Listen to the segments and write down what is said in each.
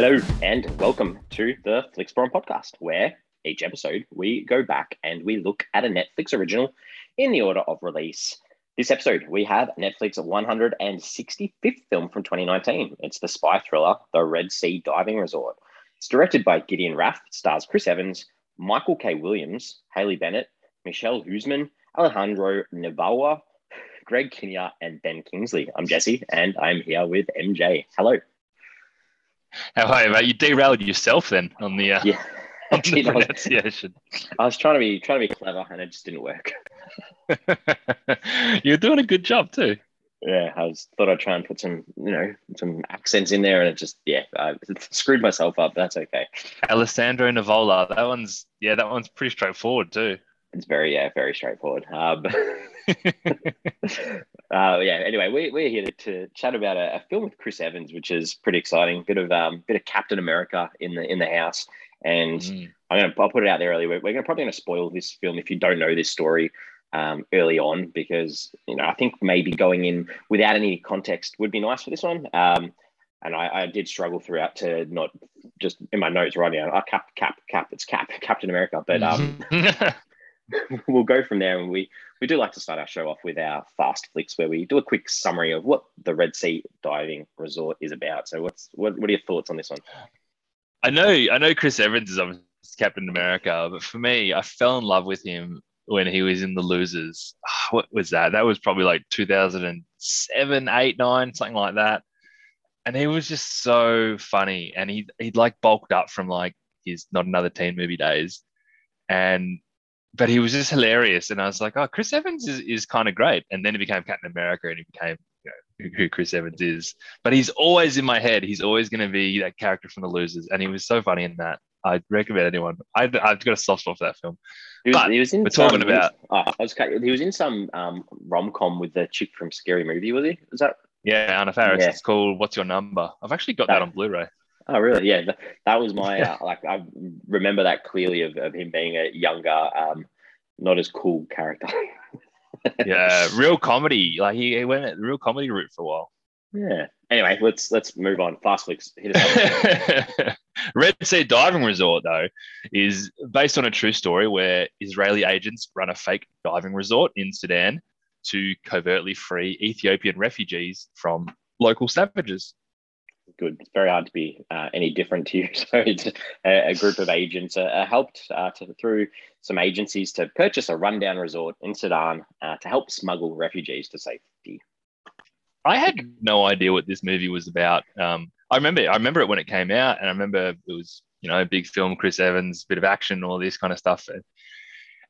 Hello and welcome to the Flixbron podcast, where each episode we go back and we look at a Netflix original in the order of release. This episode, we have Netflix's 165th film from 2019. It's the spy thriller, The Red Sea Diving Resort. It's directed by Gideon Raff, stars Chris Evans, Michael K. Williams, Haley Bennett, Michelle Huisman, Alejandro Navarro, Greg Kinnear, and Ben Kingsley. I'm Jesse, and I'm here with MJ. Hello. How are you, mate? You derailed yourself then on the uh, Yeah. on the I was- pronunciation. I was trying to be trying to be clever, and it just didn't work. You're doing a good job too. Yeah, I was thought I'd try and put some, you know, some accents in there, and it just, yeah, I screwed myself up. That's okay. Alessandro Nivola. That one's yeah, that one's pretty straightforward too. It's very, yeah, very straightforward. Um, uh, yeah. Anyway, we, we're here to, chat about a, a film with Chris Evans, which is pretty exciting. Bit of um, bit of Captain America in the in the house, and Mm. I'm gonna I'll put it out there early. We're, we're gonna probably gonna spoil this film if you don't know this story um, early on, because you know I think maybe going in without any context would be nice for this one. Um, and I, I did struggle throughout to not just in my notes writing down, oh, cap, cap, cap, it's cap, Captain America. But um, we'll go from there. And we we do like to start our show off with our fast flicks, where we do a quick summary of what the Red Sea Diving Resort is about. So, what's what, what are your thoughts on this one? I know I know Chris Evans is obviously Captain America, but for me, I fell in love with him when he was in The Losers. Ah, What was that? That was probably like 2007, 8, 9, something like that. And he was just so funny. And he he'd like bulked up from like his not another teen movie days. And but he was just hilarious. And I was like, oh, Chris Evans is, is kind of great. And then he became Captain America and he became you know, who- who Chris Evans is. But he's always in my head. He's always going to be that character from The Losers. And he was so funny in that. I'd recommend anyone. I, I've got a soft spot for that film. He was, But he was in we're some, talking about- He was, oh, I was, he was in some um, rom com with the chick from Scary Movie. Was he? Is that? Yeah, Anna Faris. Yeah. It's called What's Your Number? I've actually got that That- on Blu-ray. Oh, really? Yeah, that, that was my uh, like. I remember that clearly of, of him being a younger, um, not as cool character. Yeah, real comedy. Like he, he went the real comedy route for a while. yeah. Anyway, let's let's move on. Fast flicks. Hit us up. Red Sea Diving Resort, though, is based on a true story where Israeli agents run a fake diving resort in Sudan to covertly free Ethiopian refugees from local savages. Good. It's very hard to be uh, any different to you. So it's a, a group of agents uh, helped uh, to, through some agencies to purchase a rundown resort in Sudan uh, to help smuggle refugees to safety. I had no idea what this movie was about. Um, I remember, I remember it when it came out, and I remember it was, you know, a big film, Chris Evans, bit of action, all this kind of stuff.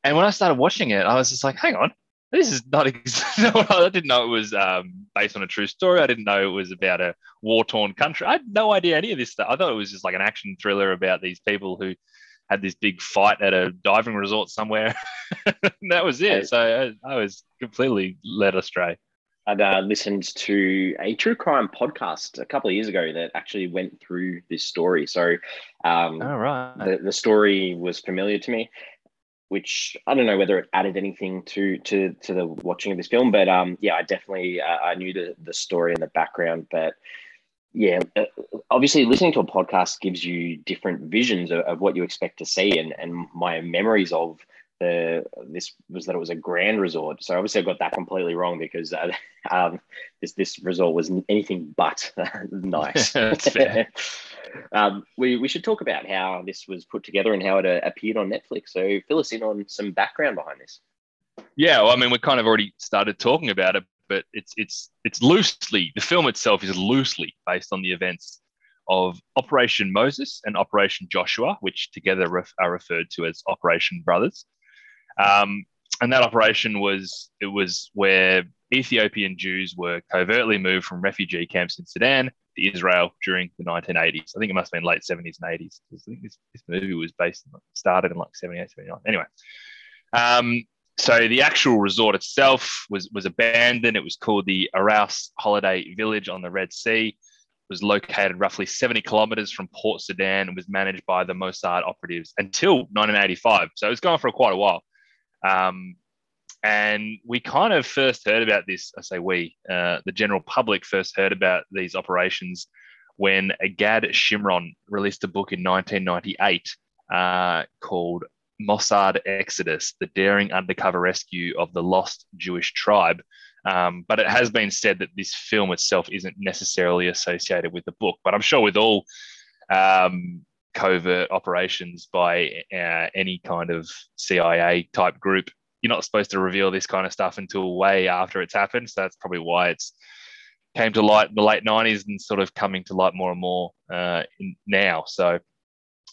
And when I started watching it, I was just like, hang on, this is not. I didn't know it was um, based on a true story. I didn't know it was about a war-torn country. I had no idea any of this stuff. I thought it was just like an action thriller about these people who had this big fight at a diving resort somewhere. that was it. So I, I was completely led astray. I'd uh, listened to a true crime podcast a couple of years ago that actually went through this story. So um, All right. the, the story was familiar to me, which I don't know whether it added anything to to to the watching of this film, but um, yeah, I definitely uh, I knew the the story and the background, but yeah, uh, obviously listening to a podcast gives you different visions of, of what you expect to see, and and my memories of the this was that it was a grand resort. So obviously I got that completely wrong because uh, um, this this resort was anything but nice. Um, we we should talk about how this was put together and how it uh, appeared on Netflix. So fill us in on some background behind this. Yeah, well, I mean, we kind of already started talking about it, but it's it's it's loosely the film itself is loosely based on the events of Operation Moses and Operation Joshua, which together ref, are referred to as Operation Brothers. Um, and that operation was it was where Ethiopian Jews were covertly moved from refugee camps in Sudan to Israel during the 1980s. I think it must have been late 70s and 80s. because I think this, this movie was based started in like 78, 79. Anyway, um, so the actual resort itself was was abandoned. It was called the Arous Holiday Village on the Red Sea. It was located roughly 70 kilometers from Port Sudan and was managed by the Mossad operatives until 1985. So it was going for quite a while. Um, and we kind of first heard about this. I say we, uh, the general public first heard about these operations when Gad Shimron released a book in 1998 uh, called Mossad Exodus, the daring undercover rescue of the lost Jewish tribe. Um, but it has been said that this film itself isn't necessarily associated with the book. But I'm sure with all um, covert operations by uh, any kind of CIA type group, you're not supposed to reveal this kind of stuff until way after it's happened. So that's probably why it's came to light in the late 90s and sort of coming to light more and more uh, now. So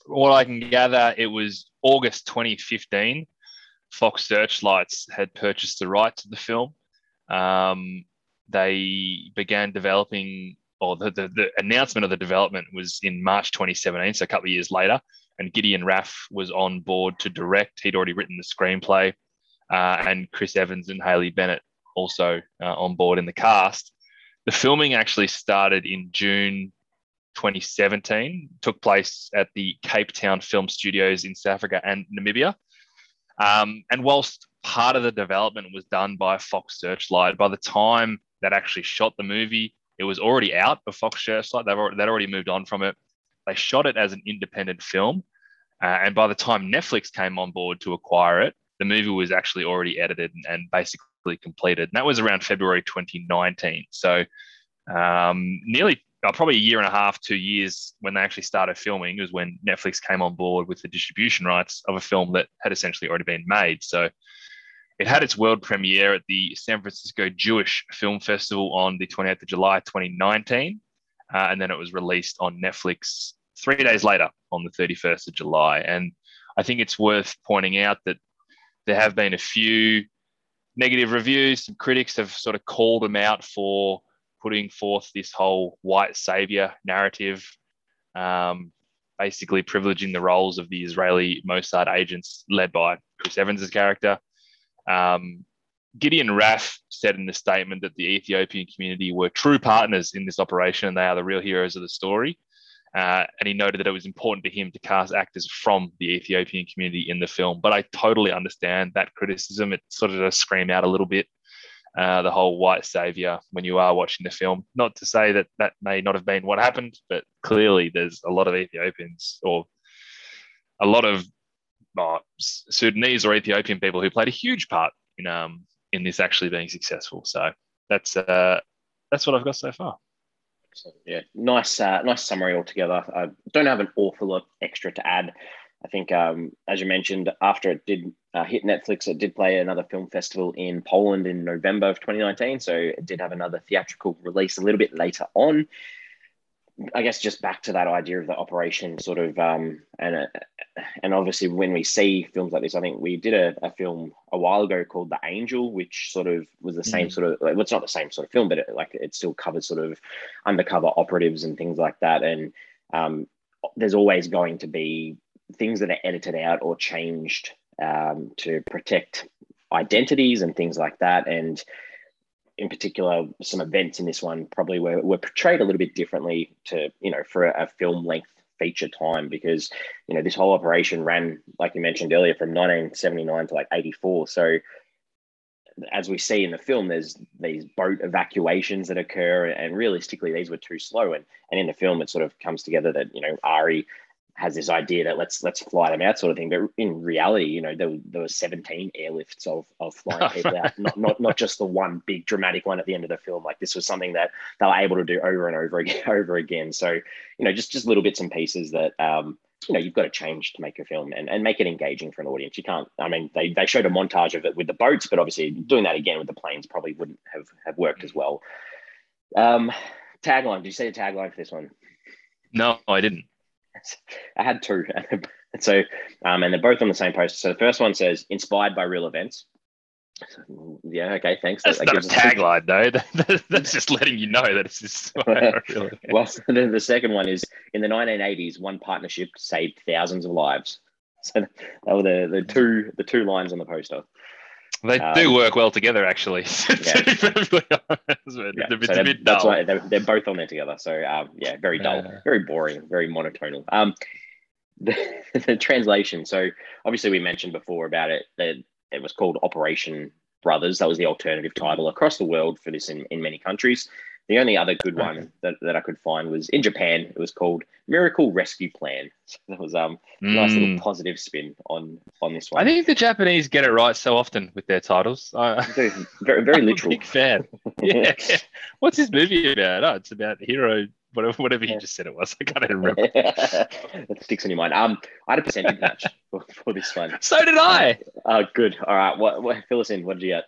what I can gather, it was August 2015. Fox Searchlights had purchased the rights to the film. Um, they began developing, or the, the, the, announcement of the development was in March 2017, so a couple of years later. And Gideon Raff was on board to direct. He'd already written the screenplay, uh, and Chris Evans and Haley Bennett also uh, on board in the cast. The filming actually started in June 2017, took place at the Cape Town Film Studios in South Africa and Namibia. Um, and whilst part of the development was done by Fox Searchlight, by the time that actually shot the movie, it was already out of Fox Searchlight. They've already, they'd already moved on from it. They shot it as an independent film. Uh, and by the time Netflix came on board to acquire it, the movie was actually already edited and, and basically completed. And that was around February 2019. So um, nearly uh, probably a year and a half, two years when they actually started filming was when Netflix came on board with the distribution rights of a film that had essentially already been made. So it had its world premiere at the San Francisco Jewish Film Festival on the 28th of July, 2019. Uh, and then it was released on Netflix three days later on the 31st of July. And I think it's worth pointing out that there have been a few negative reviews. Some critics have sort of called them out for putting forth this whole white savior narrative, um, basically privileging the roles of the Israeli Mossad agents led by Chris Evans' character. Um, Gideon Raff said in the statement that the Ethiopian community were true partners in this operation and they are the real heroes of the story. Uh, and he noted that it was important to him to cast actors from the Ethiopian community in the film. But I totally understand that criticism. It sort of does scream out a little bit uh, the whole white savior when you are watching the film. Not to say that that may not have been what happened, but clearly there's a lot of Ethiopians or a lot of uh, Sudanese or Ethiopian people who played a huge part in um in this actually being successful. So that's uh that's what I've got so far. Yeah, nice, uh, nice summary altogether. I don't have an awful lot extra to add. I think, um, as you mentioned, after it did uh, hit Netflix, it did play another film festival in Poland in November of 2019. So it did have another theatrical release a little bit later on. I guess just back to that idea of the operation, sort of, um, and uh, and obviously when we see films like this, I think we did a, a, film a while ago called The Angel, which sort of was the same mm. sort of, like, well, it's not the same sort of film, but it, like it still covers sort of undercover operatives and things like that. And um, there's always going to be things that are edited out or changed um, to protect identities and things like that. And in particular, some events in this one probably were, were portrayed a little bit differently to, you know, for a, a film length feature time because, you know, this whole operation ran, like you mentioned earlier, from 1979 to like 84. So as we see in the film, there's these boat evacuations that occur, and realistically, these were too slow. And, and in the film, it sort of comes together that you know Ari has this idea that let's let's fly them out sort of thing. But in reality, you know, there, there were 17 airlifts of, of flying people out, not, not not just the one big dramatic one at the end of the film. Like this was something that they were able to do over and over again, over again. So, you know, just just little bits and pieces that um, you know, you've got to change to make a film and, and make it engaging for an audience. You can't, I mean, they, they showed a montage of it with the boats, but obviously doing that again with the planes probably wouldn't have, have worked as well. Um, tagline, did you say a tagline for this one? No, I didn't. I had two. so, um, and they're both on the same poster. So the first one says "inspired by real events." Yeah. Okay. Thanks. That's that, not a tagline, though. That's just letting you know that it's just. well, then the second one is in the 1980s, one partnership saved thousands of lives. So that were the, the two the two lines on the poster. They um, do work well together, actually. yeah. yeah. so that's why they're, they're, both on there together. So um, yeah, very dull, uh, very boring, very monotonal. Um, the, the, translation. So obviously, we mentioned before about it that it was called Operation Brothers. That was the alternative title across the world for this in, in many countries. The only other good one that, that I could find was in Japan. It was called Miracle Rescue Plan. So that was um a nice little Mm. positive spin on on this one. I think the Japanese get it right so often with their titles. I, very very, very I'm a literal. big fan. Yeah. What's this movie about? Oh, it's about hero, whatever, whatever you just said it was. I can't even remember. it sticks in your mind. Um, I had a percentage match for, for this one. So did I. Oh, good. All right. What, what fill us in? What did you get?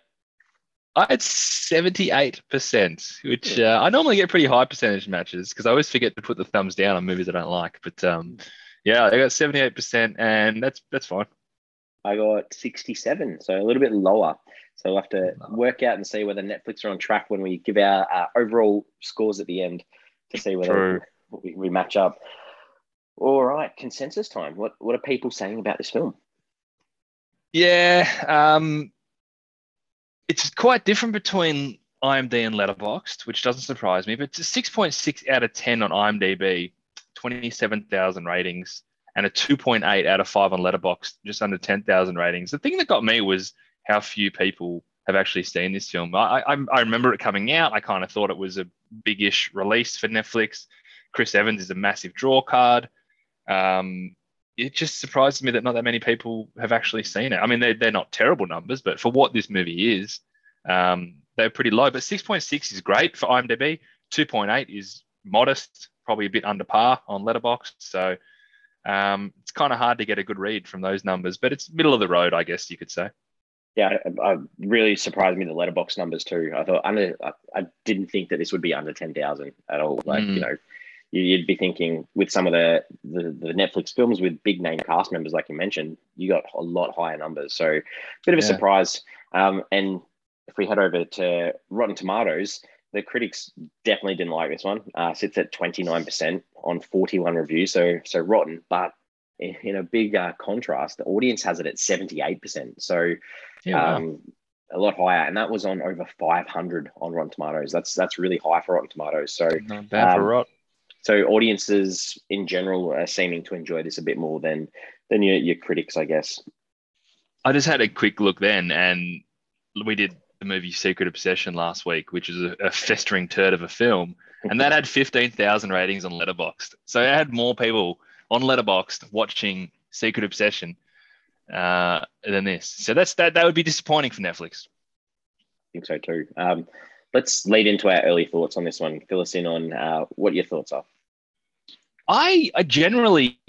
I had 78%, which uh, I normally get pretty high percentage matches because I always forget to put the thumbs down on movies I don't like. But um, yeah, I got 78%, and that's that's fine. I got 67, so a little bit lower. So we'll have to work out and see whether Netflix are on track when we give our uh, overall scores at the end to see whether we, we match up. All right, consensus time. What what are people saying about this film? Yeah, um, it's quite different between IMD and Letterboxd, which doesn't surprise me. But it's a 6.6 out of 10 on IMDb, 27,000 ratings, and a 2.8 out of 5 on Letterboxd, just under 10,000 ratings. The thing that got me was how few people have actually seen this film. I, I, I remember it coming out. I kind of thought it was a big-ish release for Netflix. Chris Evans is a massive draw card. Um, it just surprises me that not that many people have actually seen it. I mean, they're, they're not terrible numbers, but for what this movie is, um, they're pretty low. But 6.6 is great for IMDb. 2.8 is modest, probably a bit under par on Letterboxd. So um, it's kind of hard to get a good read from those numbers, but it's middle of the road, I guess you could say. Yeah, I, I really surprised me the Letterboxd numbers too. I thought under, I, I didn't think that this would be under ten thousand at all. Like Mm. you know, you'd be thinking with some of the, the the Netflix films with big name cast members, like you mentioned, you got a lot higher numbers. So a bit of a Yeah. surprise. Um, and if we head over to Rotten Tomatoes, the critics definitely didn't like this one. Uh, sits at twenty nine percent on forty one reviews. So so rotten, but in, in a big uh, contrast, the audience has it at seventy eight percent. So Yeah, um, a lot higher, and that was on over 500 on Rotten Tomatoes. That's that's really high for Rotten Tomatoes. So not bad for um, rot. So audiences in general are seeming to enjoy this a bit more than than your, your critics, I guess. I just had a quick look then, and we did the movie Secret Obsession last week, which is a, a festering turd of a film, and that had 15,000 ratings on Letterboxd. So it had more people on Letterboxd watching Secret Obsession uh, than this. So that's that. That would be disappointing for Netflix. I think so too. Um, let's lead into our early thoughts on this one. Fill us in on uh, what your thoughts are. I I generally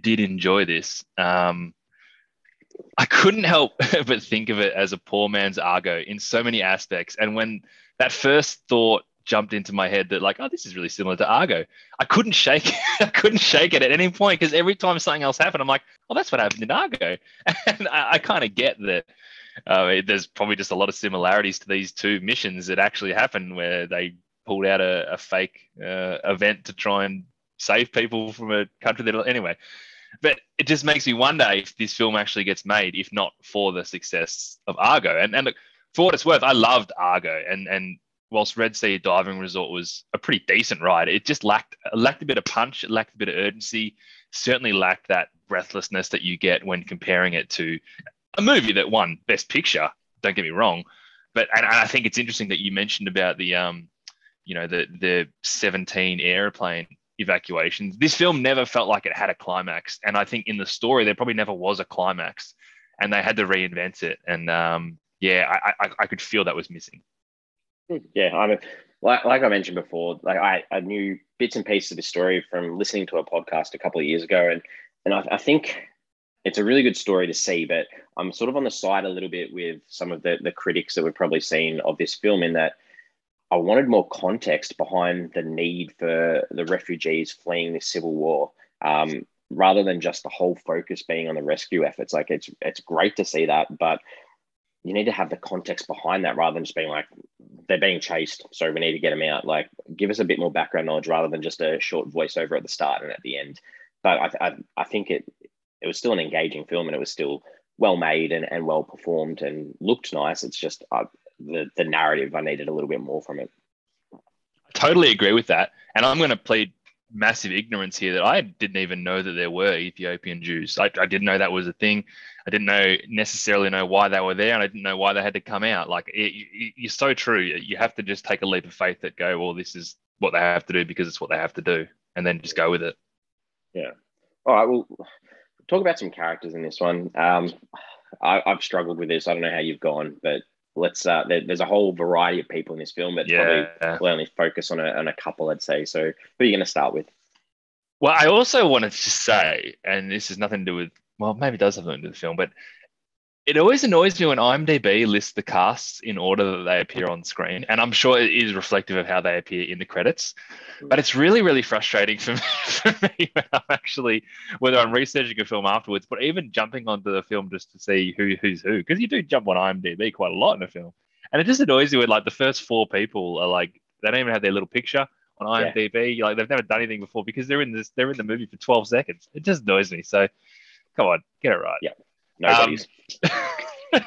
did enjoy this. Um, I couldn't help but think of it as a poor man's Argo in so many aspects. And when that first thought jumped into my head that like, oh, this is really similar to Argo, I couldn't shake it. I couldn't shake it at any point because every time something else happened, I'm like, oh, that's what happened in Argo. And I, I kind of get that. Uh, there's probably just a lot of similarities to these two missions that actually happened where they pulled out a, a fake uh, event to try and save people from a country that anyway. But it just makes me wonder if this film actually gets made if not for the success of argo. And, and look, for what it's worth i loved argo. And and whilst red sea diving resort was a pretty decent ride it just lacked lacked a bit of punch it lacked a bit of urgency certainly lacked that breathlessness that you get when comparing it to a movie that won best picture don't get me wrong but and, i think it's interesting that you mentioned about the um you know the the 17 airplane evacuations. This film never felt like it had a climax, and I think in the story there probably never was a climax, and they had to reinvent it. And um, yeah, I, I I could feel that was missing. Yeah, I mean, like, like I mentioned before, like I, I knew bits and pieces of the story from listening to a podcast a couple of years ago, and and I, I think it's a really good story to see. But I'm sort of on the side a little bit with some of the the critics that we've probably seen of this film in that I wanted more context behind the need for the refugees fleeing this civil war, um, rather than just the whole focus being on the rescue efforts. Like it's it's great to see that, but you need to have the context behind that rather than just being like they're being chased, so we need to get them out. Like give us a bit more background knowledge rather than just a short voiceover at the start and at the end. But I I, I think it it was still an engaging film and it was still well made and, and well performed and looked nice. It's just uh, the the narrative I needed a little bit more from it. I totally agree with that, and I'm going to plead massive ignorance here that I didn't even know that there were Ethiopian Jews. I, I didn't know that was a thing. I didn't know necessarily know why they were there, and I didn't know why they had to come out. Like it, it, you're so true. You have to just take a leap of faith that go, well, this is what they have to do because it's what they have to do, and then just go with it. Yeah. All right. Well, talk about some characters in this one. Um, I, have struggled with this. I don't know how you've gone, but let's. Uh, there, there's a whole variety of people in this film, but yeah. probably we'll only focus on a, on a couple, I'd say. So, who are you going to start with? Well, I also wanted to say, and this has nothing to do with. Well, maybe it does have something to do with the film, but it always annoys me when IMDb lists the casts in order that they appear on screen, and I'm sure it is reflective of how they appear in the credits. But it's really, really frustrating for me, for me when I'm actually whether I'm researching a film afterwards, but even jumping onto the film just to see who who's who, because you do jump on IMDb quite a lot in a film, and it just annoys you when like the first four people are like they don't even have their little picture on IMDb, yeah. like they've never done anything before because they're in this they're in the movie for 12 seconds. It just annoys me. So come on, get it right. Yeah. Nobody's. Um,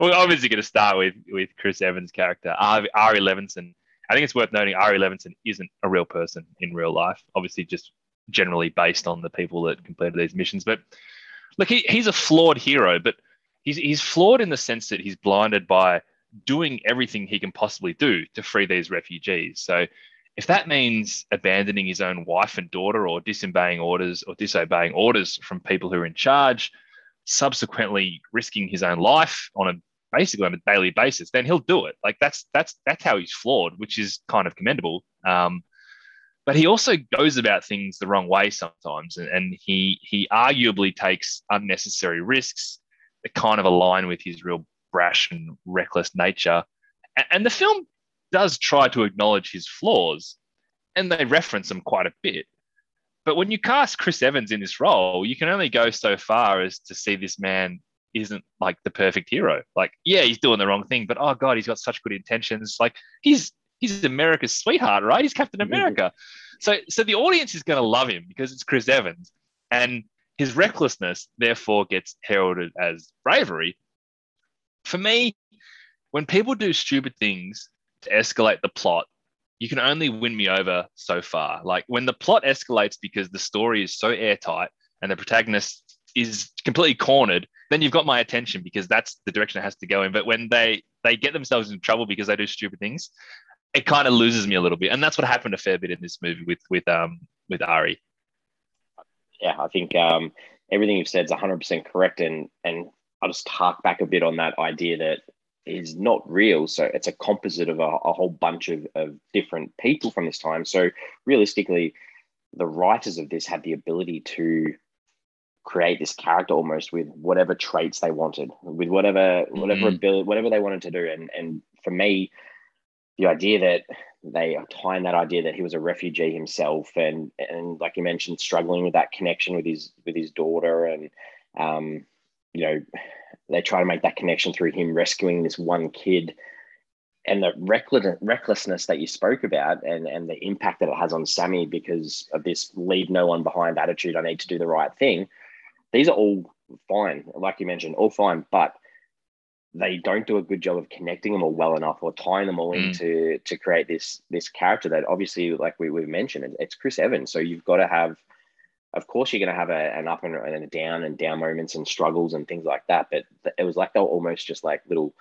we're obviously going to start with with Chris Evans' character, Ari, Levinson. I think it's worth noting Ari Levinson isn't a real person in real life. Obviously, just generally based on the people that completed these missions. But look, he, he's a flawed hero, but he's he's flawed in the sense that he's blinded by doing everything he can possibly do to free these refugees. So if that means abandoning his own wife and daughter or disobeying orders or disobeying orders from people who are in charge, subsequently risking his own life on a basically on a daily basis, then he'll do it. Like that's that's that's how he's flawed, which is kind of commendable. Um, but he also goes about things the wrong way sometimes, and, and he he arguably takes unnecessary risks that kind of align with his real brash and reckless nature. And, and the film does try to acknowledge his flaws, and they reference them quite a bit. But when you cast Chris Evans in this role, you can only go so far as to see this man isn't like the perfect hero. Like, yeah, he's doing the wrong thing, but oh god, he's got such good intentions. Like, he's he's America's sweetheart, right? He's Captain America. So so the audience is going to love him because it's Chris Evans, and his recklessness therefore gets heralded as bravery. For me, when people do stupid things to escalate the plot you can only win me over so far. Like when the plot escalates because the story is so airtight and the protagonist is completely cornered, then you've got my attention because that's the direction it has to go in. But when they they get themselves in trouble because they do stupid things, it kind of loses me a little bit. And that's what happened a fair bit in this movie with with um with Ari. Yeah, I think um everything you've said is 100% correct and and I'll just hark back a bit on that idea that is not real. So it's a composite of a, a whole bunch of, of different people from this time. So realistically, the writers of this had the ability to create this character almost with whatever traits they wanted, with whatever whatever mm-hmm. ability, whatever they wanted to do. And and for me, the idea that they are tying that idea that he was a refugee himself, and and like you mentioned, struggling with that connection with his with his daughter, and um, you know, they try to make that connection through him rescuing this one kid and the reckless, recklessness that you spoke about and, and the impact that it has on Sammy because of this leave no one behind attitude, I need to do the right thing. These are all fine, like you mentioned, all fine, but they don't do a good job of connecting them all well enough or tying them all mm. into to create this this character that obviously, like we, we've mentioned, it's Chris Evans. So you've got to have of course you're going to have a, an up and, and a down and down moments and struggles and things like that. But it was like they were almost just like little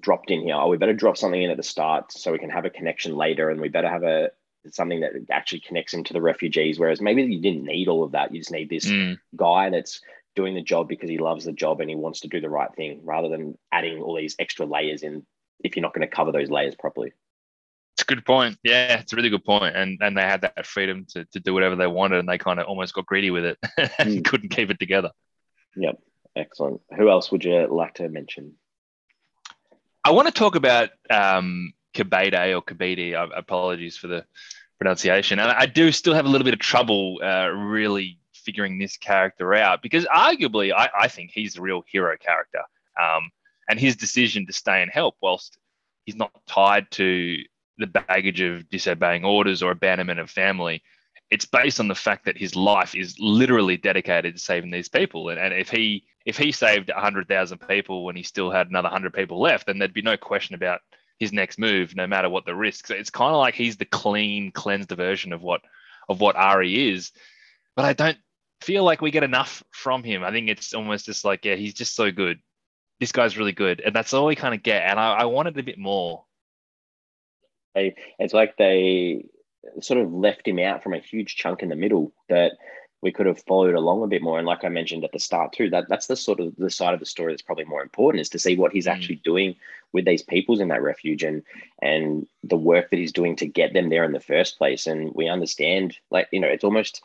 dropped in here. Oh, we better drop something in at the start so we can have a connection later, and we better have a something that actually connects him to the refugees. Whereas maybe you didn't need all of that. You just need this mm. guy that's doing the job because he loves the job and he wants to do the right thing, rather than adding all these extra layers in if you're not going to cover those layers properly. It's a good point. Yeah, it's a really good point. And and they had that freedom to, to do whatever they wanted and they kind of almost got greedy with it and mm. couldn't keep it together. Yep. Excellent. Who else would you like to mention? I want to talk about um, Kebede or Kebede. Apologies for the pronunciation. And I do still have a little bit of trouble uh, really figuring this character out because arguably I, I think he's the real hero character. Um, and his decision to stay and help whilst he's not tied to the baggage of disobeying orders or abandonment of family. It's based on the fact that his life is literally dedicated to saving these people. And, and if he if he saved hundred thousand people when he still had another hundred people left, then there'd be no question about his next move, no matter what the risks. It's kind of like he's the clean, cleansed version of what of what Ari is, but I don't feel like we get enough from him. I think it's almost just like, yeah, he's just so good. This guy's really good, and that's all we kind of get. And I, I wanted a bit more. They, it's like they sort of left him out from a huge chunk in the middle that we could have followed along a bit more. And like I mentioned at the start too, that that's the sort of the side of the story that's probably more important is to see what he's mm. actually doing with these peoples in that refuge and and the work that he's doing to get them there in the first place. And we understand, like you know, it's almost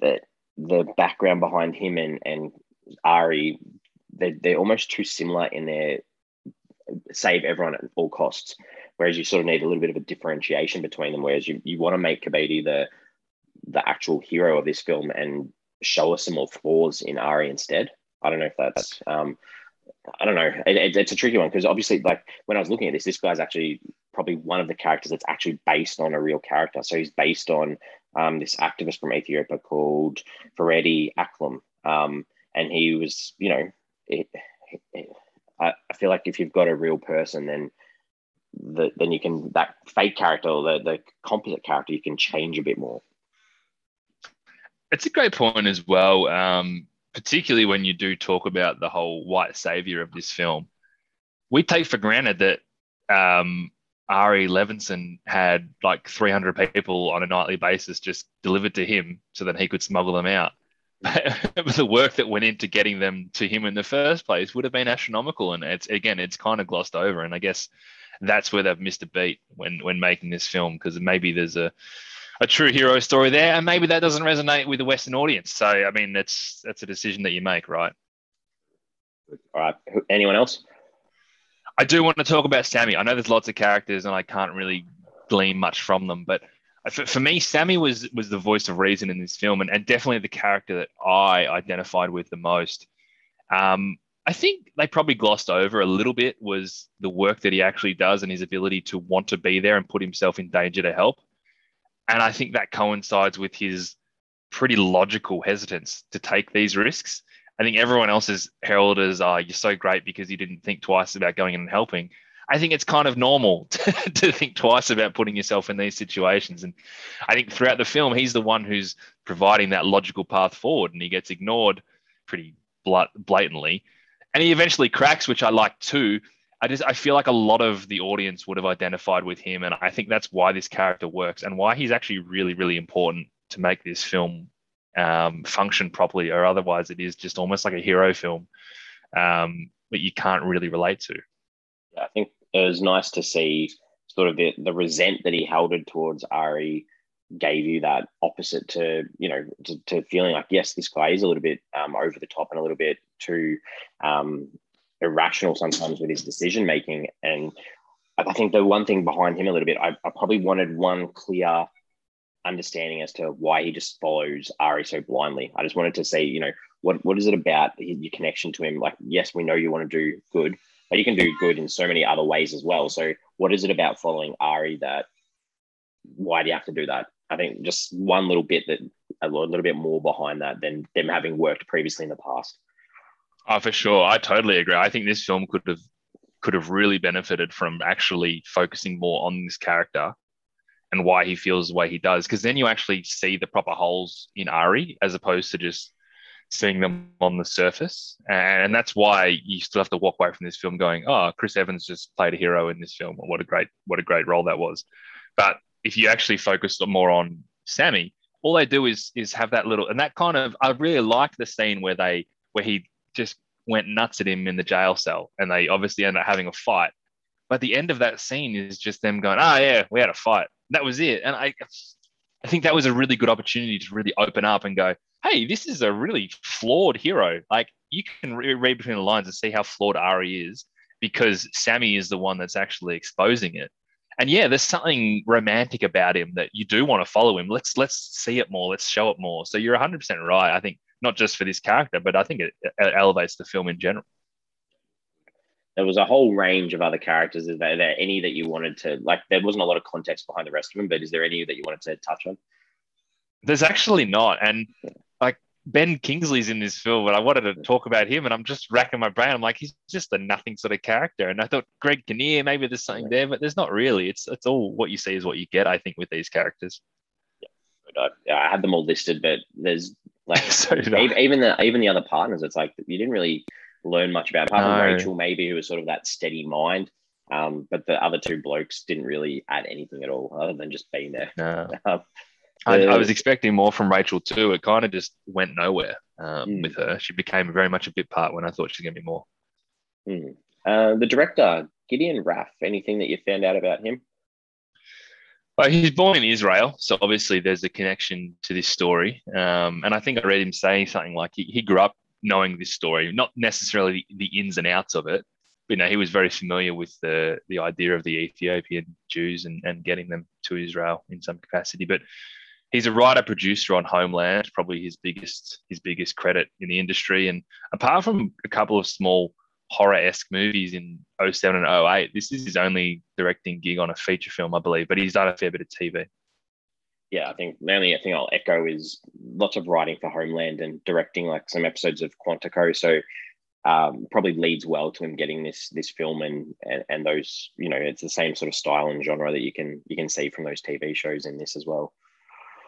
the the background behind him and and Ari, they're, they're almost too similar in their save everyone at all costs. Whereas you sort of need a little bit of a differentiation between them. Whereas you, you want to make Kebede the the actual hero of this film and show us some more flaws in Ari instead. I don't know if that's um, I don't know. It, it, it's a tricky one because obviously, like when I was looking at this, this guy's actually probably one of the characters that's actually based on a real character. So he's based on um, this activist from Ethiopia called Ferede Aklum, um, and he was, you know, it, it, I, I feel like if you've got a real person, then the, then you can that fake character or the, the composite character you can change a bit more it's a great point as well, um, particularly when you do talk about the whole white savior of this film. We take for granted that um, Ari Levinson had like 300 people on a nightly basis just delivered to him so that he could smuggle them out. The work that went into getting them to him in the first place would have been astronomical. And it's again, it's kind of glossed over. And I guess that's where they've missed a beat when when making this film because maybe there's a a true hero story there, and maybe that doesn't resonate with the Western audience. So, I mean, that's that's a decision that you make, right? All right. Anyone else? I do want to talk about Sammy. I know there's lots of characters, and I can't really glean much from them, but for, for me, Sammy was was the voice of reason in this film, and, and definitely the character that I identified with the most. Um, I think they probably glossed over a little bit was the work that he actually does and his ability to want to be there and put himself in danger to help. And I think that coincides with his pretty logical hesitance to take these risks. I think everyone else is heralded as, you're so great because you didn't think twice about going in and helping. I think it's kind of normal to, to think twice about putting yourself in these situations. And I think throughout the film, he's the one who's providing that logical path forward and he gets ignored pretty blatantly. And he eventually cracks, which I like too, I just I feel like a lot of the audience would have identified with him, and I think that's why this character works and why he's actually really really important to make this film um, function properly, or otherwise it is just almost like a hero film um, that you can't really relate to. Yeah, I think it was nice to see sort of the, the resent that he held towards Ari gave you that opposite to you know to, to, feeling like yes this guy is a little bit um, over the top and a little bit too um, irrational sometimes with his decision making. And I think the one thing behind him a little bit, I, I, probably wanted one clear understanding as to why he just follows Ari so blindly. I just wanted to say, you know, what what is it about your connection to him? Like, yes, we know you want to do good, but you can do good in so many other ways as well. So, what is it about following Ari that? Why do you have to do that? I think just one little bit that a little bit more behind that than them having worked previously in the past. Oh, for sure. I totally agree. I think this film could have could have really benefited from actually focusing more on this character and why he feels the way he does. Because then you actually see the proper holes in Ari as opposed to just seeing them on the surface. And that's why you still have to walk away from this film going, oh, Chris Evans just played a hero in this film. What a great, what a great role that was. But if you actually focus more on Sammy, all they do is is have that little and that kind of I really like the scene where they where he just went nuts at him in the jail cell and they obviously end up having a fight. But the end of that scene is just them going, oh, yeah, we had a fight. That was it. And I, I think that was a really good opportunity to really open up and go, hey, this is a really flawed hero. Like you can re- read between the lines and see how flawed Ari is because Sammy is the one that's actually exposing it. And yeah, there's something romantic about him that you do want to follow him. Let's let's see it more. Let's show it more. So you're 100% right. I think not just for this character, but I think it, it elevates the film in general. There was a whole range of other characters. Is there, there any that you wanted to like? There wasn't a lot of context behind the rest of them, but is there any that you wanted to touch on? There's actually not, and Ben Kingsley's in this film, and I wanted to talk about him, and I'm just racking my brain. I'm like, he's just a nothing sort of character, and I thought Greg Kinnear, maybe there's something there, but there's not really. It's it's all what you see is what you get. I think with these characters. I, I had them all listed, but there's like So even, even the even the other partners. It's like you didn't really learn much about apart from No. Rachel, maybe who was sort of that steady mind. Um, but the other two blokes didn't really add anything at all, other than just being there. No. I, I was expecting more from Rachel too. It kind of just went nowhere um, Mm. with her. She became very much a bit part when I thought she was going to be more. hmm. Uh, the director Gideon Raff. Anything that you found out about him? Well, he's born in Israel, so obviously there's a connection to this story. Um, and I think I read him saying something like he, he grew up knowing this story, not necessarily the, the ins and outs of it, but you know, he was very familiar with the the idea of the Ethiopian Jews and, and getting them to Israel in some capacity. But he's a writer producer on Homeland, probably his biggest his biggest credit in the industry. And apart from a couple of small horror esque movies in 07 and 08, this is his only directing gig on a feature film, I believe. But he's done a fair bit of TV. Yeah, I think the only thing I'll echo is lots of writing for Homeland and directing like some episodes of Quantico. So um, probably leads well to him getting this this film and, and and those you know it's the same sort of style and genre that you can you can see from those TV shows in this as well.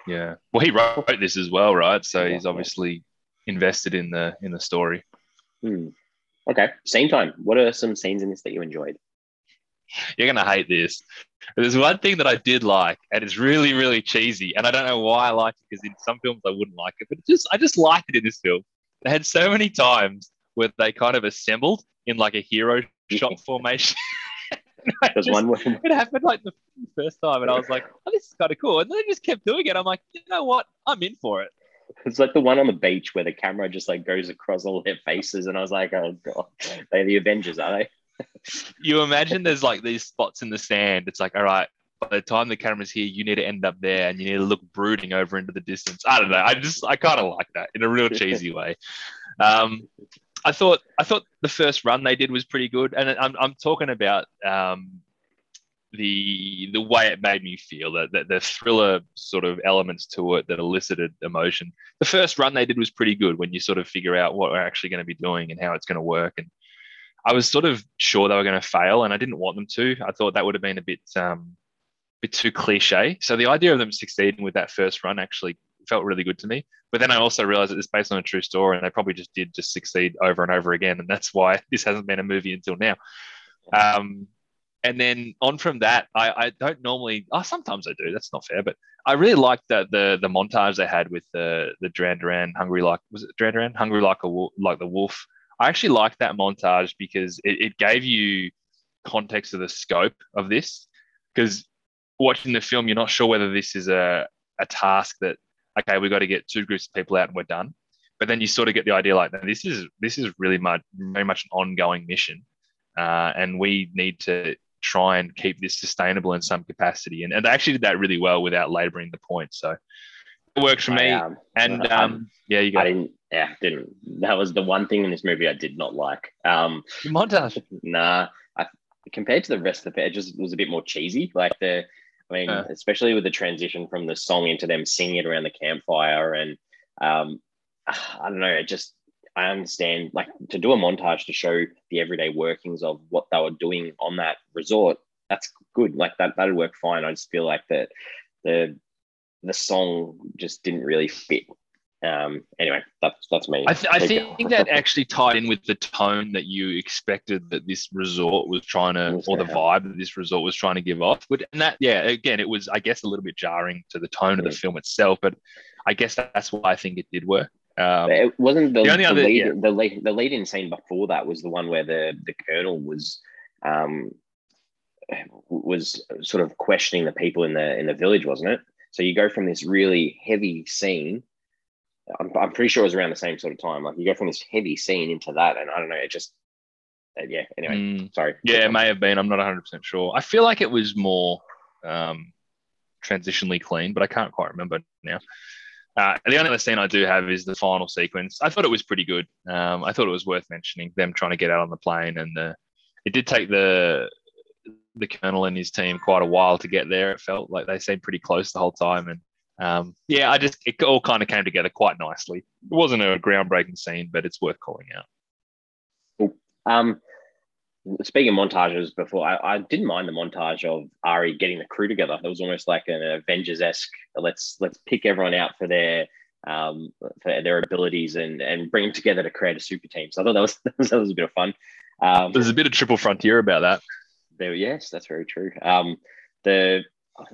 Yeah. Well, he wrote this as well, right? So he's obviously invested in the in the story. Hmm. Okay, scene time. What are some scenes in this that you enjoyed? You're gonna hate this. There's one thing that I did like, and it's really, really cheesy, and I don't know why I like it because in some films I wouldn't like it, but it just I just liked it in this film. They had so many times where they kind of assembled in like a hero shot formation. And I There's just- one it happened like the first time, and I was like, "Oh, this is kind of cool." And then they just kept doing it. I'm like, "You know what? I'm in for it." it's like the one on the beach where the camera just like goes across all their faces, and I was like, oh god, they're the Avengers, are they? you imagine there's like these spots in the sand. It's like, all right, by the time the camera's here, you need to end up there and you need to look brooding over into the distance. I don't know. I just, I kind of like that in a real cheesy way. Um, I thought, I thought the first run they did was pretty good. And I'm, I'm talking about um, the, the way it made me feel, that the, the thriller sort of elements to it that elicited emotion. The first run they did was pretty good when you sort of figure out what we're actually going to be doing and how it's going to work. And I was sort of sure they were going to fail, and I didn't want them to. I thought that would have been a bit, um, bit too cliche. So the idea of them succeeding with that first run actually felt really good to me. But then I also realized that it's based on a true story, and they probably just did just succeed over and over again, and that's why this hasn't been a movie until now. Um, and then on from that, I, I don't normally. Oh, sometimes I do. That's not fair, but I really liked that the the montage they had with the the Duran Duran hungry like was it Duran Duran hungry like a like the wolf. I actually liked that montage because it, it gave you context of the scope of this. Because watching the film, you're not sure whether this is a a task that okay, we've got to get two groups of people out and we're done. But then you sort of get the idea like, this is this is really much very much an ongoing mission, uh, and we need to try and keep this sustainable in some capacity. And, and they actually did that really well without laboring the point. So it works for me. I, um, and I- um, yeah, you I go. didn't. Yeah, didn't. That was the one thing in this movie I did not like. Um, montage. nah, I, compared to the rest of it, it just was a bit more cheesy. Like the, I mean, Uh. especially with the transition from the song into them singing it around the campfire, and um, I don't know. It just, I understand. Like to do a montage to show the everyday workings of what they were doing on that resort. That's good. Like that, that'd work fine. I just feel like that the the song just didn't really fit. Um, anyway, that's that's me. I, th- I think that actually tied in with the tone that you expected that this resort was trying to, Was or the vibe that this resort was trying to give off. But and that, yeah, again, it was, I guess, a little bit jarring to the tone of the Mm. film itself. But I guess that's why I think it did work. Um, it wasn't the, the only the other- lead, yeah. the lead the lead in scene before that was the one where the the colonel was um was sort of questioning the people in the in the village wasn't it so you go from this really heavy scene I'm, I'm pretty sure it was around the same sort of time like you go from this heavy scene into that and I don't know it just uh, yeah anyway mm, sorry yeah, it may have been. I'm not 100 percent sure. I feel like it was more um, transitionally clean, but I can't quite remember now. Uh, the only other scene I do have is the final sequence. I thought it was pretty good. Um, I thought it was worth mentioning them trying to get out on the plane, and the, it did take the the colonel and his team quite a while to get there. It felt like they seemed pretty close the whole time, and um, yeah, I just it all kind of came together quite nicely. It wasn't a groundbreaking scene, but it's worth calling out. Um, speaking of montages before, I, I, didn't mind the montage of Ari getting the crew together. It was almost like an Avengers esque. Let's let's pick everyone out for their um, for their abilities and and bring them together to create a super team. So I thought that was that was, that was a bit of fun. Um, There's a bit of triple frontier about that. There, yes, that's very true. Um, the,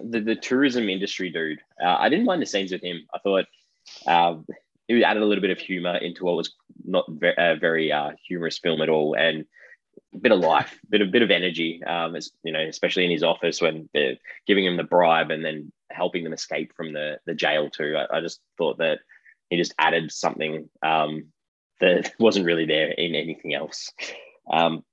the the tourism industry dude, uh, I didn't mind the scenes with him. I thought um, it added a little bit of humor into what was not very, a very uh, humorous film at all, and a bit of life, bit bit of energy. Um, as, you know, especially in his office when they're giving him the bribe and then helping them escape from the the jail too. I, I just thought that he just added something um, that wasn't really there in anything else. Um,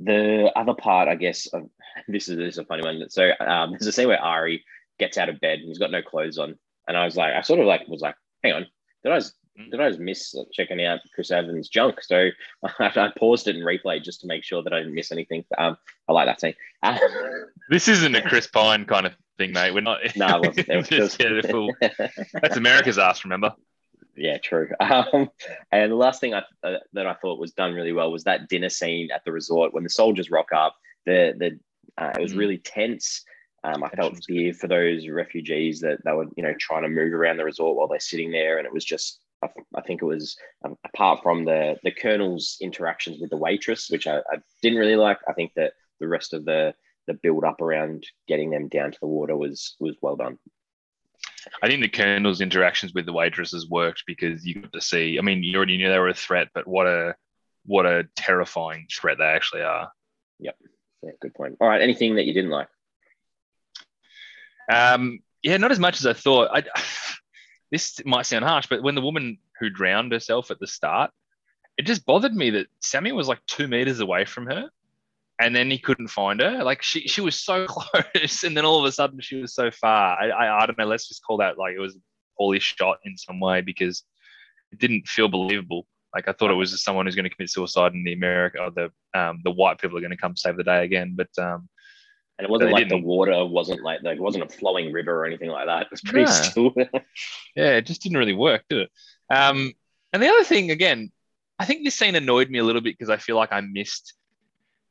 the other part, I guess, of, this is this is a funny one. So um, there's a scene where Ari gets out of bed and he's got no clothes on, and I was like, I sort of like was like, hang on, did I just, mm. did I just miss checking out Chris Evans' junk? So I, paused it and replayed just to make sure that I didn't miss anything. Um, I like that scene. this isn't a Chris Pine kind of thing, mate. We're not. No, nah, it was, just, yeah, full. That's America's ass. Remember? Yeah, true. Um, and the last thing I, uh, that I thought was done really well was that dinner scene at the resort when the soldiers rock up. The the uh, it was mm. really tense. Um, I felt fear for those refugees that they were, you know, trying to move around the resort while they're sitting there, and it was just. I, I think it was um, apart from the the colonel's interactions with the waitress, which I, I didn't really like. I think that the rest of the the build up around getting them down to the water was was well done. I think the Colonel's interactions with the waitresses worked because you got to see. I mean, you already knew they were a threat, but what a what a terrifying threat they actually are. Yep. Yeah, good point. All right. Anything that you didn't like? Um, yeah, not as much as I thought. I, this might sound harsh, but when the woman who drowned herself at the start, it just bothered me that Sammy was like two meters away from her and then he couldn't find her. Like she, she was so close, and then all of a sudden she was so far. I, I, I don't know. Let's just call that like it was poorly shot in some way because it didn't feel believable. Like I thought it was just someone who's going to commit suicide in the America or the um, the white people are going to come save the day again. But um, and it wasn't like didn't. the water wasn't like like it wasn't a flowing river or anything like that. It was pretty yeah. still. yeah, it just didn't really work, did it? Um, and the other thing, again, I think this scene annoyed me a little bit because I feel like I missed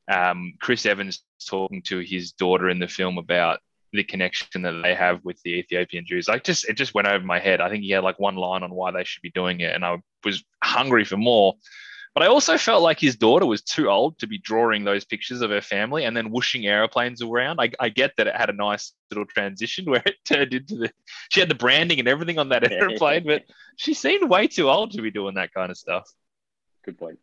um, Chris Evans talking to his daughter in the film about the connection that they have with the Ethiopian Jews. Like just it just went over my head. I think he had like one line on why they should be doing it, and I was hungry for more. But I also felt like his daughter was too old to be drawing those pictures of her family and then whooshing airplanes around. I, I get that it had a nice little transition where it turned into the she had the branding and everything on that airplane, but she seemed way too old to be doing that kind of stuff. Good point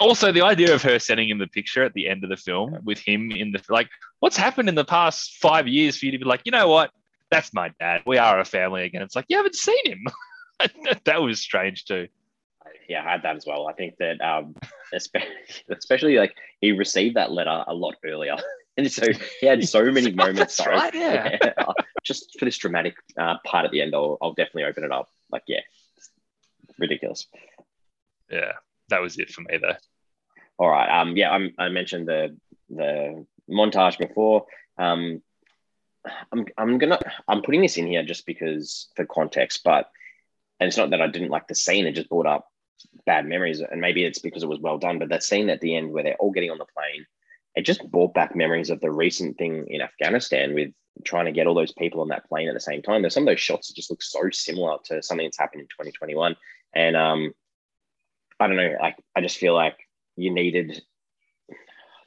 also the idea of her sending him the picture at the end of the film with him in the like what's happened in the past five years for you to be like you know what? That's my dad. We are a family again. It's like you haven't seen him. That was strange too. Yeah i had that as well. I think that um especially, especially like he received that letter a lot earlier. And so he had so many moments sorry. right, yeah. yeah. just for this dramatic uh, part at the end I'll, I'll definitely open it up. Like yeah ridiculous. Yeah that was it for me though. All right. Um, yeah, I'm, i mentioned the the montage before. Um, I'm I'm gonna I'm putting this in here just because for context, but and it's not that I didn't like the scene; it just brought up bad memories, and maybe it's because it was well done. But that scene at the end where they're all getting on the plane, it just brought back memories of the recent thing in Afghanistan with trying to get all those people on that plane at the same time. There's some of those shots that just look so similar to something that's happened in 2021, and um, I don't know. Like I just feel like you needed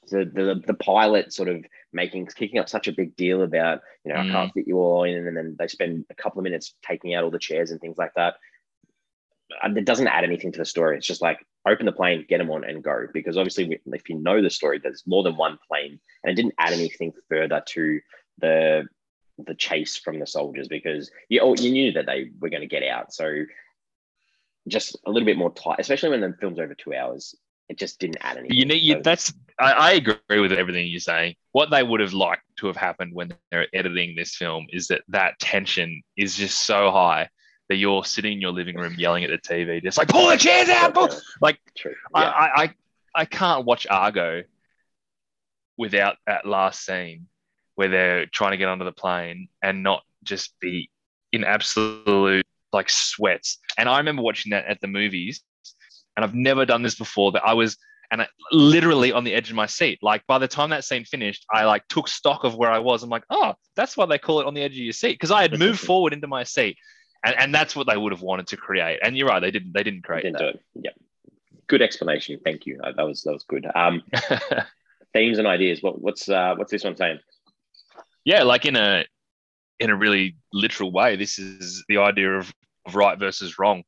the the, the pilot sort of making kicking up such a big deal about you know mm. I can't mm. fit you all in, and then they spend a couple of minutes taking out all the chairs and things like that. And it doesn't add anything to the story. It's just like open the plane, get them on, and go. Because obviously, if you know the story, there's more than one plane, and it didn't add anything further to the the chase from the soldiers because you oh, you knew that they were going to get out. So just a little bit more tight, especially when the film's over two hours. It just didn't add anything. You need you, that's I, I, agree with everything you're saying. What they would have liked to have happened when they're editing this film is that that tension is just so high that you're sitting in your living room yelling at the TV, just like pull the chairs out, pull! like True. Yeah. I, I I can't watch Argo without that last scene where they're trying to get onto the plane and not just be in absolute like sweats. And I remember watching that at the movies, and I've never done this before. That I was and I, literally on the edge of my seat. Like by the time that scene finished, I like took stock of where I was. I'm like, oh, that's why they call it on the edge of your seat because I had moved forward into my seat, and, and that's what they would have wanted to create. And you're right, they didn't. They didn't create. Didn't that. do it. Yeah, good explanation. Thank you. That was that was good. Um, themes and ideas. What, what's uh, what's this one saying? Yeah, like in a in a really literal way, this is the idea of, of right versus wrong.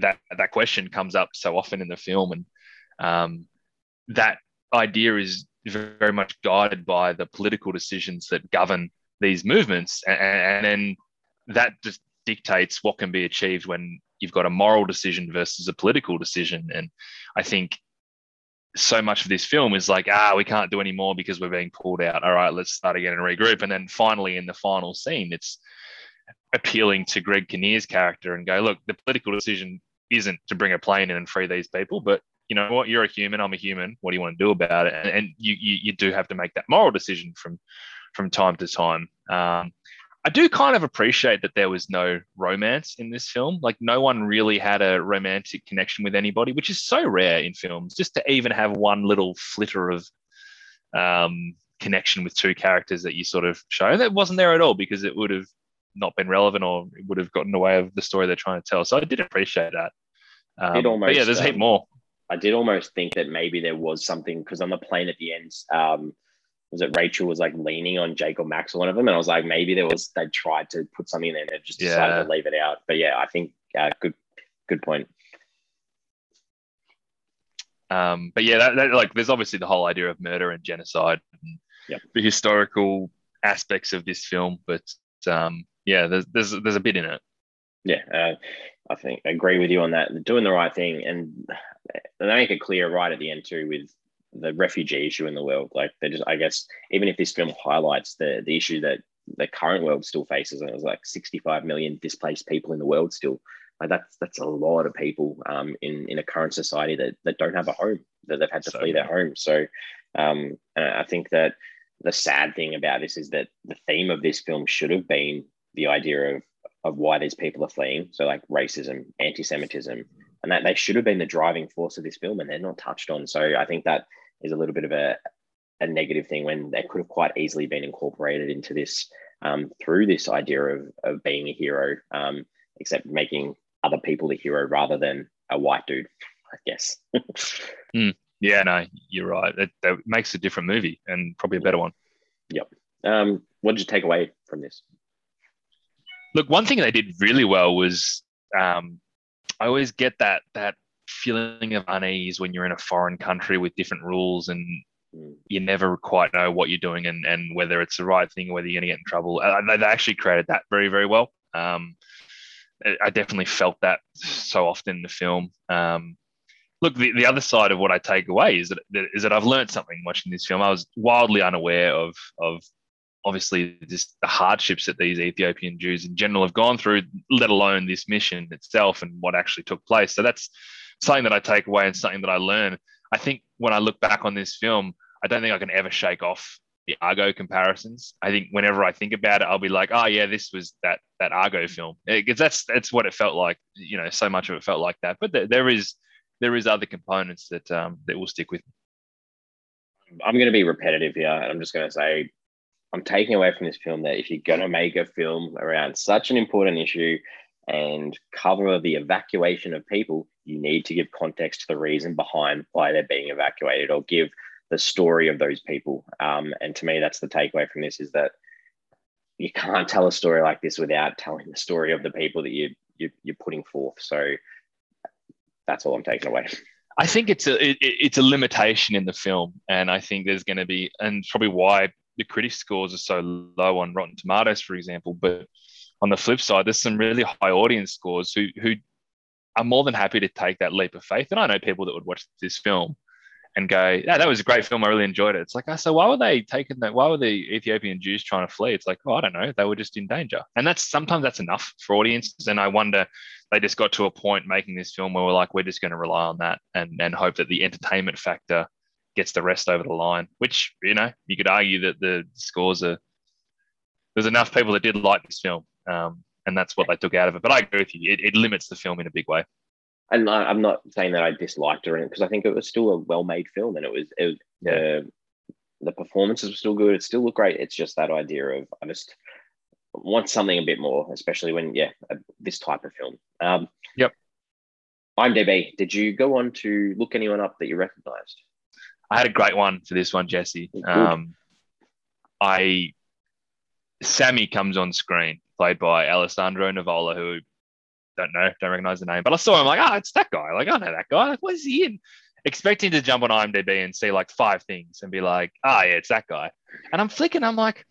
That that question comes up so often in the film, and um, that idea is very much guided by the political decisions that govern these movements, and, and then that just dictates what can be achieved when you've got a moral decision versus a political decision. And I think so much of this film is like, ah, we can't do any more because we're being pulled out. All right, let's start again and regroup. And then finally, in the final scene, it's appealing to Greg Kinnear's character and go, look, the political decision isn't to bring a plane in and free these people, but you know what? You're a human. I'm a human. What do you want to do about it? And, and you, you, you do have to make that moral decision from from time to time. Um, I do kind of appreciate that there was no romance in this film. Like no one really had a romantic connection with anybody, which is so rare in films. Just to even have one little flitter of um, connection with two characters that you sort of show that wasn't there at all because it would have not been relevant or would have gotten in the way of the story they're trying to tell. So I did appreciate that. Um, it almost, yeah, there's a heap um, more. I did almost think that maybe there was something because on the plane at the end, um, was it Rachel was like leaning on Jacob Max or one of them, and I was like, maybe there was they tried to put something in there, and just decided yeah. to leave it out. But yeah, I think uh, good, good point. Um, but yeah, that, that, like there's obviously the whole idea of murder and genocide, and yep. the historical aspects of this film. But um, yeah, there's there's there's a bit in it. Yeah, uh, I think I agree with you on that. Doing the right thing, and they make it clear right at the end too with the refugee issue in the world. Like they just, I guess, even if this film highlights the the issue that the current world still faces, and it was like 65 million displaced people in the world still. Like that's that's a lot of people um, in in a current society that that don't have a home that they've had to so, flee their home. So um, I think that the sad thing about this is that the theme of this film should have been the idea of of why these people are fleeing. So like racism, anti-Semitism, and that they should have been the driving force of this film, and they're not touched on. So I think that is a little bit of a, a negative thing when they could have quite easily been incorporated into this um, through this idea of, of being a hero, um, except making other people the hero rather than a white dude, I guess. mm, yeah, no, you're right. It, that makes a different movie and probably a better one. Yep. Um, what did you take away from this? Look, one thing they did really well was um, I always get that that feeling of unease when you're in a foreign country with different rules and mm. you never quite know what you're doing and, and whether it's the right thing or whether you're going to get in trouble. Uh, they actually created that very, very well. Um, I definitely felt that so often in the film. Um, look, the, the other side of what I take away is that, is that I've learned something watching this film. I was wildly unaware of, of obviously just the hardships that these Ethiopian Jews in general have gone through, let alone this mission itself and what actually took place. So that's something that I take away and something that I learn. I think when I look back on this film, I don't think I can ever shake off the Argo comparisons. I think whenever I think about it, I'll be like, oh yeah, this was that that Argo film because that's that's what it felt like. You know, so much of it felt like that. But there, there is there is other components that um, that will stick with me. I'm going to be repetitive here. And I'm just going to say I'm taking away from this film that if you're going to make a film around such an important issue and cover the evacuation of people, you need to give context to the reason behind why they're being evacuated or give the story of those people. Um, and to me, that's the takeaway from this is that you can't tell a story like this without telling the story of the people that you, you you're putting forth. So that's all I'm taking away. I think it's a it, it's a limitation in the film, and I think there's going to be, and probably why the critic scores are so low on Rotten Tomatoes, for example. But on the flip side, there's some really high audience scores who who are more than happy to take that leap of faith. And I know people that would watch this film and go, "Yeah, that was a great film. I really enjoyed it." It's like, I so why were they taking that? Why were the Ethiopian Jews trying to flee? It's like, oh, I don't know. They were just in danger, and that's sometimes that's enough for audiences. And I wonder they just got to a point making this film where we're like, we're just going to rely on that and and hope that the entertainment factor gets the rest over the line. Which you know, you could argue that the scores are there's enough people that did like this film, um, and that's what they took out of it. But I agree with you; it, it limits the film in a big way. and I, I'm not saying that I disliked it because I think it was still a well-made film, and it was it Yeah. uh, the performances were still good. It still looked great. It's just that idea of I just want something a bit more, especially when yeah, uh, this type of film. Um, Yep. IMDb. Did you go on to look anyone up that you recognised? I had a great one for this one, Jesse. Um, I Sammy comes on screen, played by Alessandro Nivola, who don't know, don't recognize the name, but I saw him like, ah, it's that guy. Like, I know that guy. Like, what is he in? Expecting to jump on IMDb and see like five things and be like, ah, yeah, it's that guy. And I'm flicking, I'm like,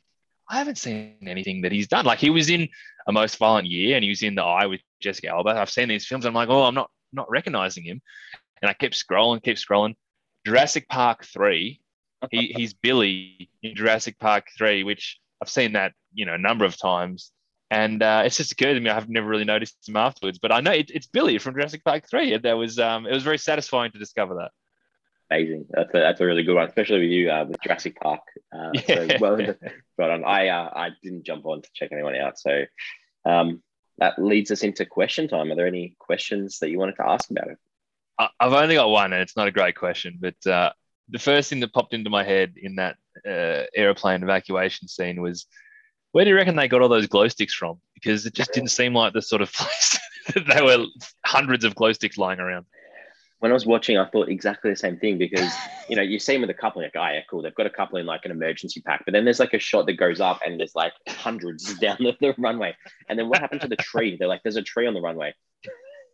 I haven't seen anything that he's done. Like, he was in A Most Violent Year and he was in The Eye with Jessica Alba. I've seen these films. I'm like, oh, I'm not not recognizing him. And I kept scrolling, keep scrolling. Jurassic Park 3 he, he's Billy in Jurassic Park 3, which I've seen that, you know, a number of times. And uh, it's just occurred to me, I've never really noticed him afterwards, but I know it, it's Billy from Jurassic Park 3. And that was, um, it was very satisfying to discover that. Amazing. That's a, that's a really good one, especially with you uh, with Jurassic Park. Uh, so well, right on. I uh, I didn't jump on to check anyone out, so um, that leads us into question time. Are there any questions that you wanted to ask about it? I've only got one, and it's not a great question, but uh, the first thing that popped into my head in that uh, airplane evacuation scene was, where do you reckon they got all those glow sticks from? Because it just didn't seem like the sort of place that there were hundreds of glow sticks lying around. When I was watching, I thought exactly the same thing because you know you see them with a couple, like, oh yeah, cool. They've got a couple in like an emergency pack, but then there's like a shot that goes up and there's like hundreds down the, the runway. And then what happened to the tree? They're like, there's a tree on the runway.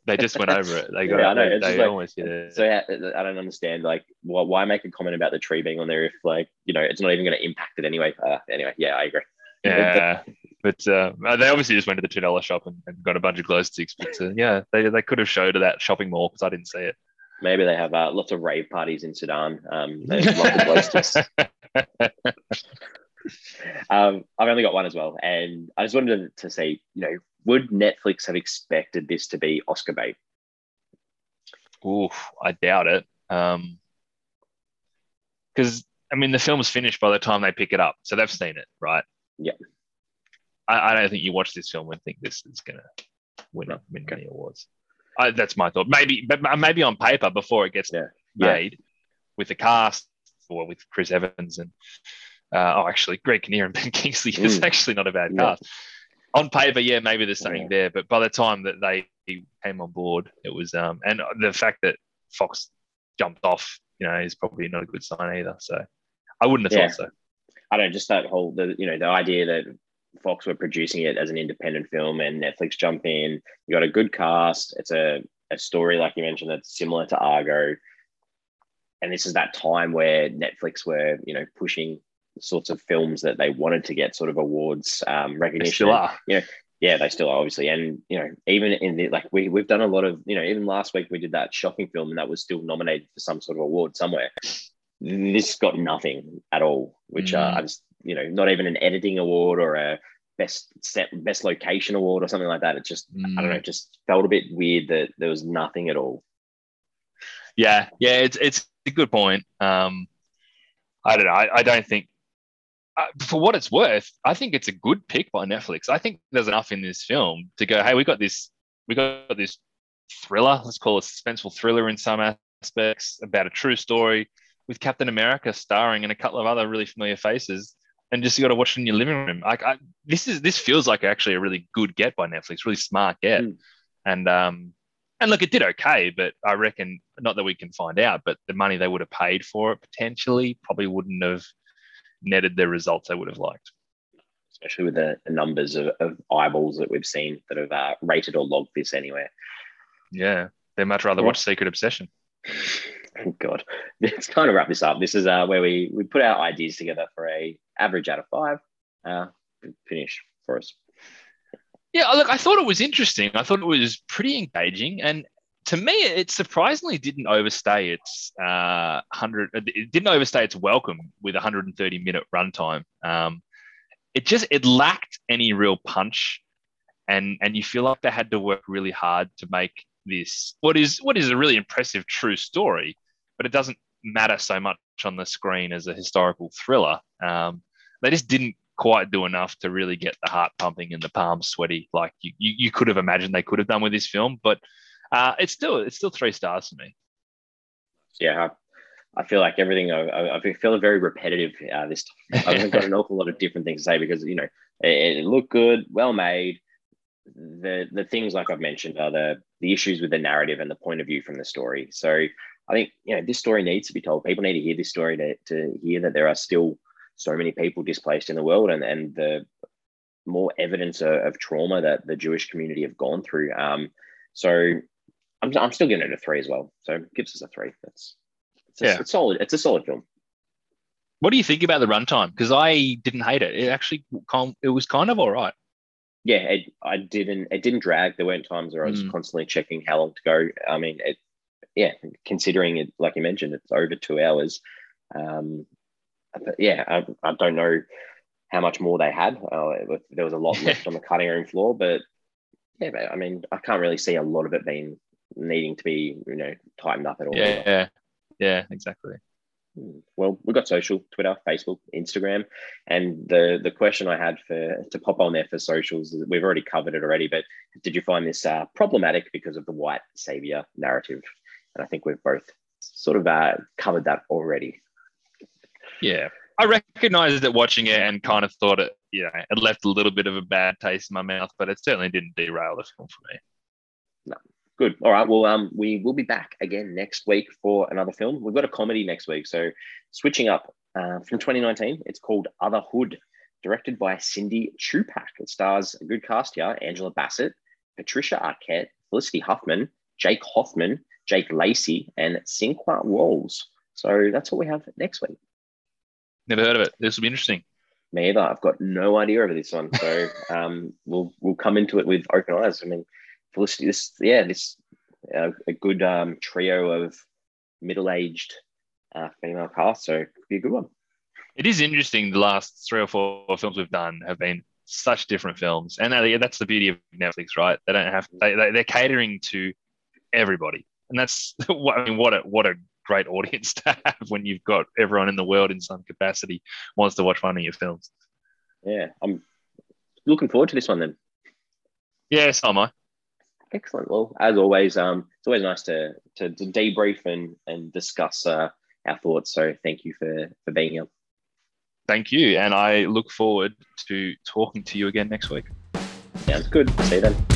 They just went over it. They got Yeah, I know. they, they like- almost hit it. So yeah, I don't understand. Like, why, why make a comment about the tree being on there if like you know it's not even going to impact it anyway? Uh, anyway, yeah, I agree. Yeah, but uh, they obviously just went to the two dollar shop and, and got a bunch of glow sticks. But uh, yeah, they, they could have showed at that shopping mall because I didn't see it. Maybe they have uh, lots of rave parties in Sudan. Um, there's lots of glow sticks. Um, I've only got one as well, and I just wanted to, to say, you know, would Netflix have expected this to be Oscar bait? Oof, I doubt it. Um, because I mean, the film's finished by the time they pick it up, so they've seen it, right? Yeah. I, I don't think you watch this film and think this is gonna win No. win many awards. I, that's my thought. Maybe, but maybe on paper before it gets Yeah. Yeah. made with the cast or with Chris Evans and uh, oh, actually, Greg Kinnear and Ben Kingsley is Mm. actually not a bad Yeah. cast. On paper, yeah, maybe there's something Yeah. there, but by the time that they came on board, it was um, and the fact that Fox jumped off, you know, is probably not a good sign either. So I wouldn't have Yeah. thought so. I don't know, just that whole the you know the idea that Fox were producing it as an independent film and Netflix jump in. You got a good cast. It's a a story like you mentioned that's similar to Argo, and this is that time where Netflix were you know pushing sorts of films that they wanted to get sort of awards um, They recognition. still are. yeah, they still are obviously, and you know, even in the like we we've done a lot of you know, even last week we did that shocking film, and that was still nominated for some sort of award somewhere. This got nothing at all, which uh, Mm. I just you know, not even an editing award or a best set best location award or something like that. It just I Mm. don't know, just felt a bit weird that there was nothing at all. Yeah, yeah, it's it's a good point. Um, I don't know. I, I don't think, uh, for what it's worth, I think it's a good pick by Netflix. I think there's enough in this film to go. Hey, we got this. We got this thriller. Let's call it a suspenseful thriller in some aspects about a true story with Captain America starring and a couple of other really familiar faces. And just you got to watch it in your living room. Like I, this is this feels like actually a really good get by Netflix. Really smart get. Mm. And um, and look, it did okay, but I reckon not that we can find out, but the money they would have paid for it potentially probably wouldn't have netted the results they would have liked. Especially with the, the numbers of, of eyeballs that we've seen that have uh, rated or logged this anywhere. Yeah, they'd much rather Yeah. watch Secret Obsession. Thank God. Let's kind of wrap this up. This is uh, where we we put our ideas together for a average out of five. Uh, finish for us. Yeah, look, I thought it was interesting. I thought it was pretty engaging, and to me, it surprisingly didn't overstay its uh, hundred. It didn't overstay its welcome with 130 minute runtime. Um, it just it lacked any real punch, and and you feel like they had to work really hard to make this what is what is a really impressive true story, but it doesn't matter so much on the screen as a historical thriller. Um, they just didn't quite do enough to really get the heart pumping and the palms sweaty like you, you, you could have imagined they could have done with this film. But Uh, it's still it's still three stars for me. Yeah, I, feel like everything. I, I feel very repetitive uh, this time. I've got an awful lot of different things to say because you know it, it looked good, well made. The the things like I've mentioned are the the issues with the narrative and the point of view from the story. So I think you know this story needs to be told. People need to hear this story to, to hear that there are still so many people displaced in the world and, and the more evidence of, of trauma that the Jewish community have gone through. Um, so I'm, I'm still giving it a three as well. So it gives us a three. That's it's, a, yeah. it's solid. It's a solid film. What do you think about the runtime? Because I didn't hate it. It actually it was kind of all right. Yeah, it, I didn't. It didn't drag. There weren't times where I was mm. constantly checking how long to go. I mean, it. Yeah, considering it, like you mentioned, it's over two hours. Um, yeah, I, I don't know how much more they had. Uh, there was a lot left on the cutting room floor, but yeah, I mean, I can't really see a lot of it being needing to be, you know, tightened up at all. Yeah, yeah, yeah, exactly. Well, we've got social, Twitter, Facebook, Instagram, and the the question I had for to pop on there for socials, we've already covered it already. But did you find this uh, problematic because of the white savior narrative? And I think we've both sort of uh, covered that already. Yeah, I recognized it watching it and kind of thought it, you know, it left a little bit of a bad taste in my mouth, but it certainly didn't derail the film for me. No, good. All right. Well, um, we will be back again next week for another film. We've got a comedy next week, so switching up uh, from 2019. It's called Otherhood, directed by Cindy Chupack. It stars a good cast here: Angela Bassett, Patricia Arquette, Felicity Huffman, Jake Hoffman, Jake Lacy, and Sinqua Walls. So that's what we have next week. Never heard of it. This will be interesting. Me either. I've got no idea over this one. So um, we'll we'll come into it with open eyes. I mean, Felicity, this yeah, this uh, a good um, trio of middle aged uh, female cast. So it could be a good one. It is interesting. The last three or four films we've done have been such different films, and that's the beauty of Netflix, right? They don't have they, they're catering to everybody, and that's what I mean. What a what a great audience to have when you've got everyone in the world in some capacity wants to watch one of your films. Yeah, I'm looking forward to this one then. Yeah, so am I. Excellent. Well, as always, um, it's always nice to to, to debrief and and discuss uh, our thoughts. So thank you for for being here. Thank you, and I look forward to talking to you again next week. Sounds good. See you then.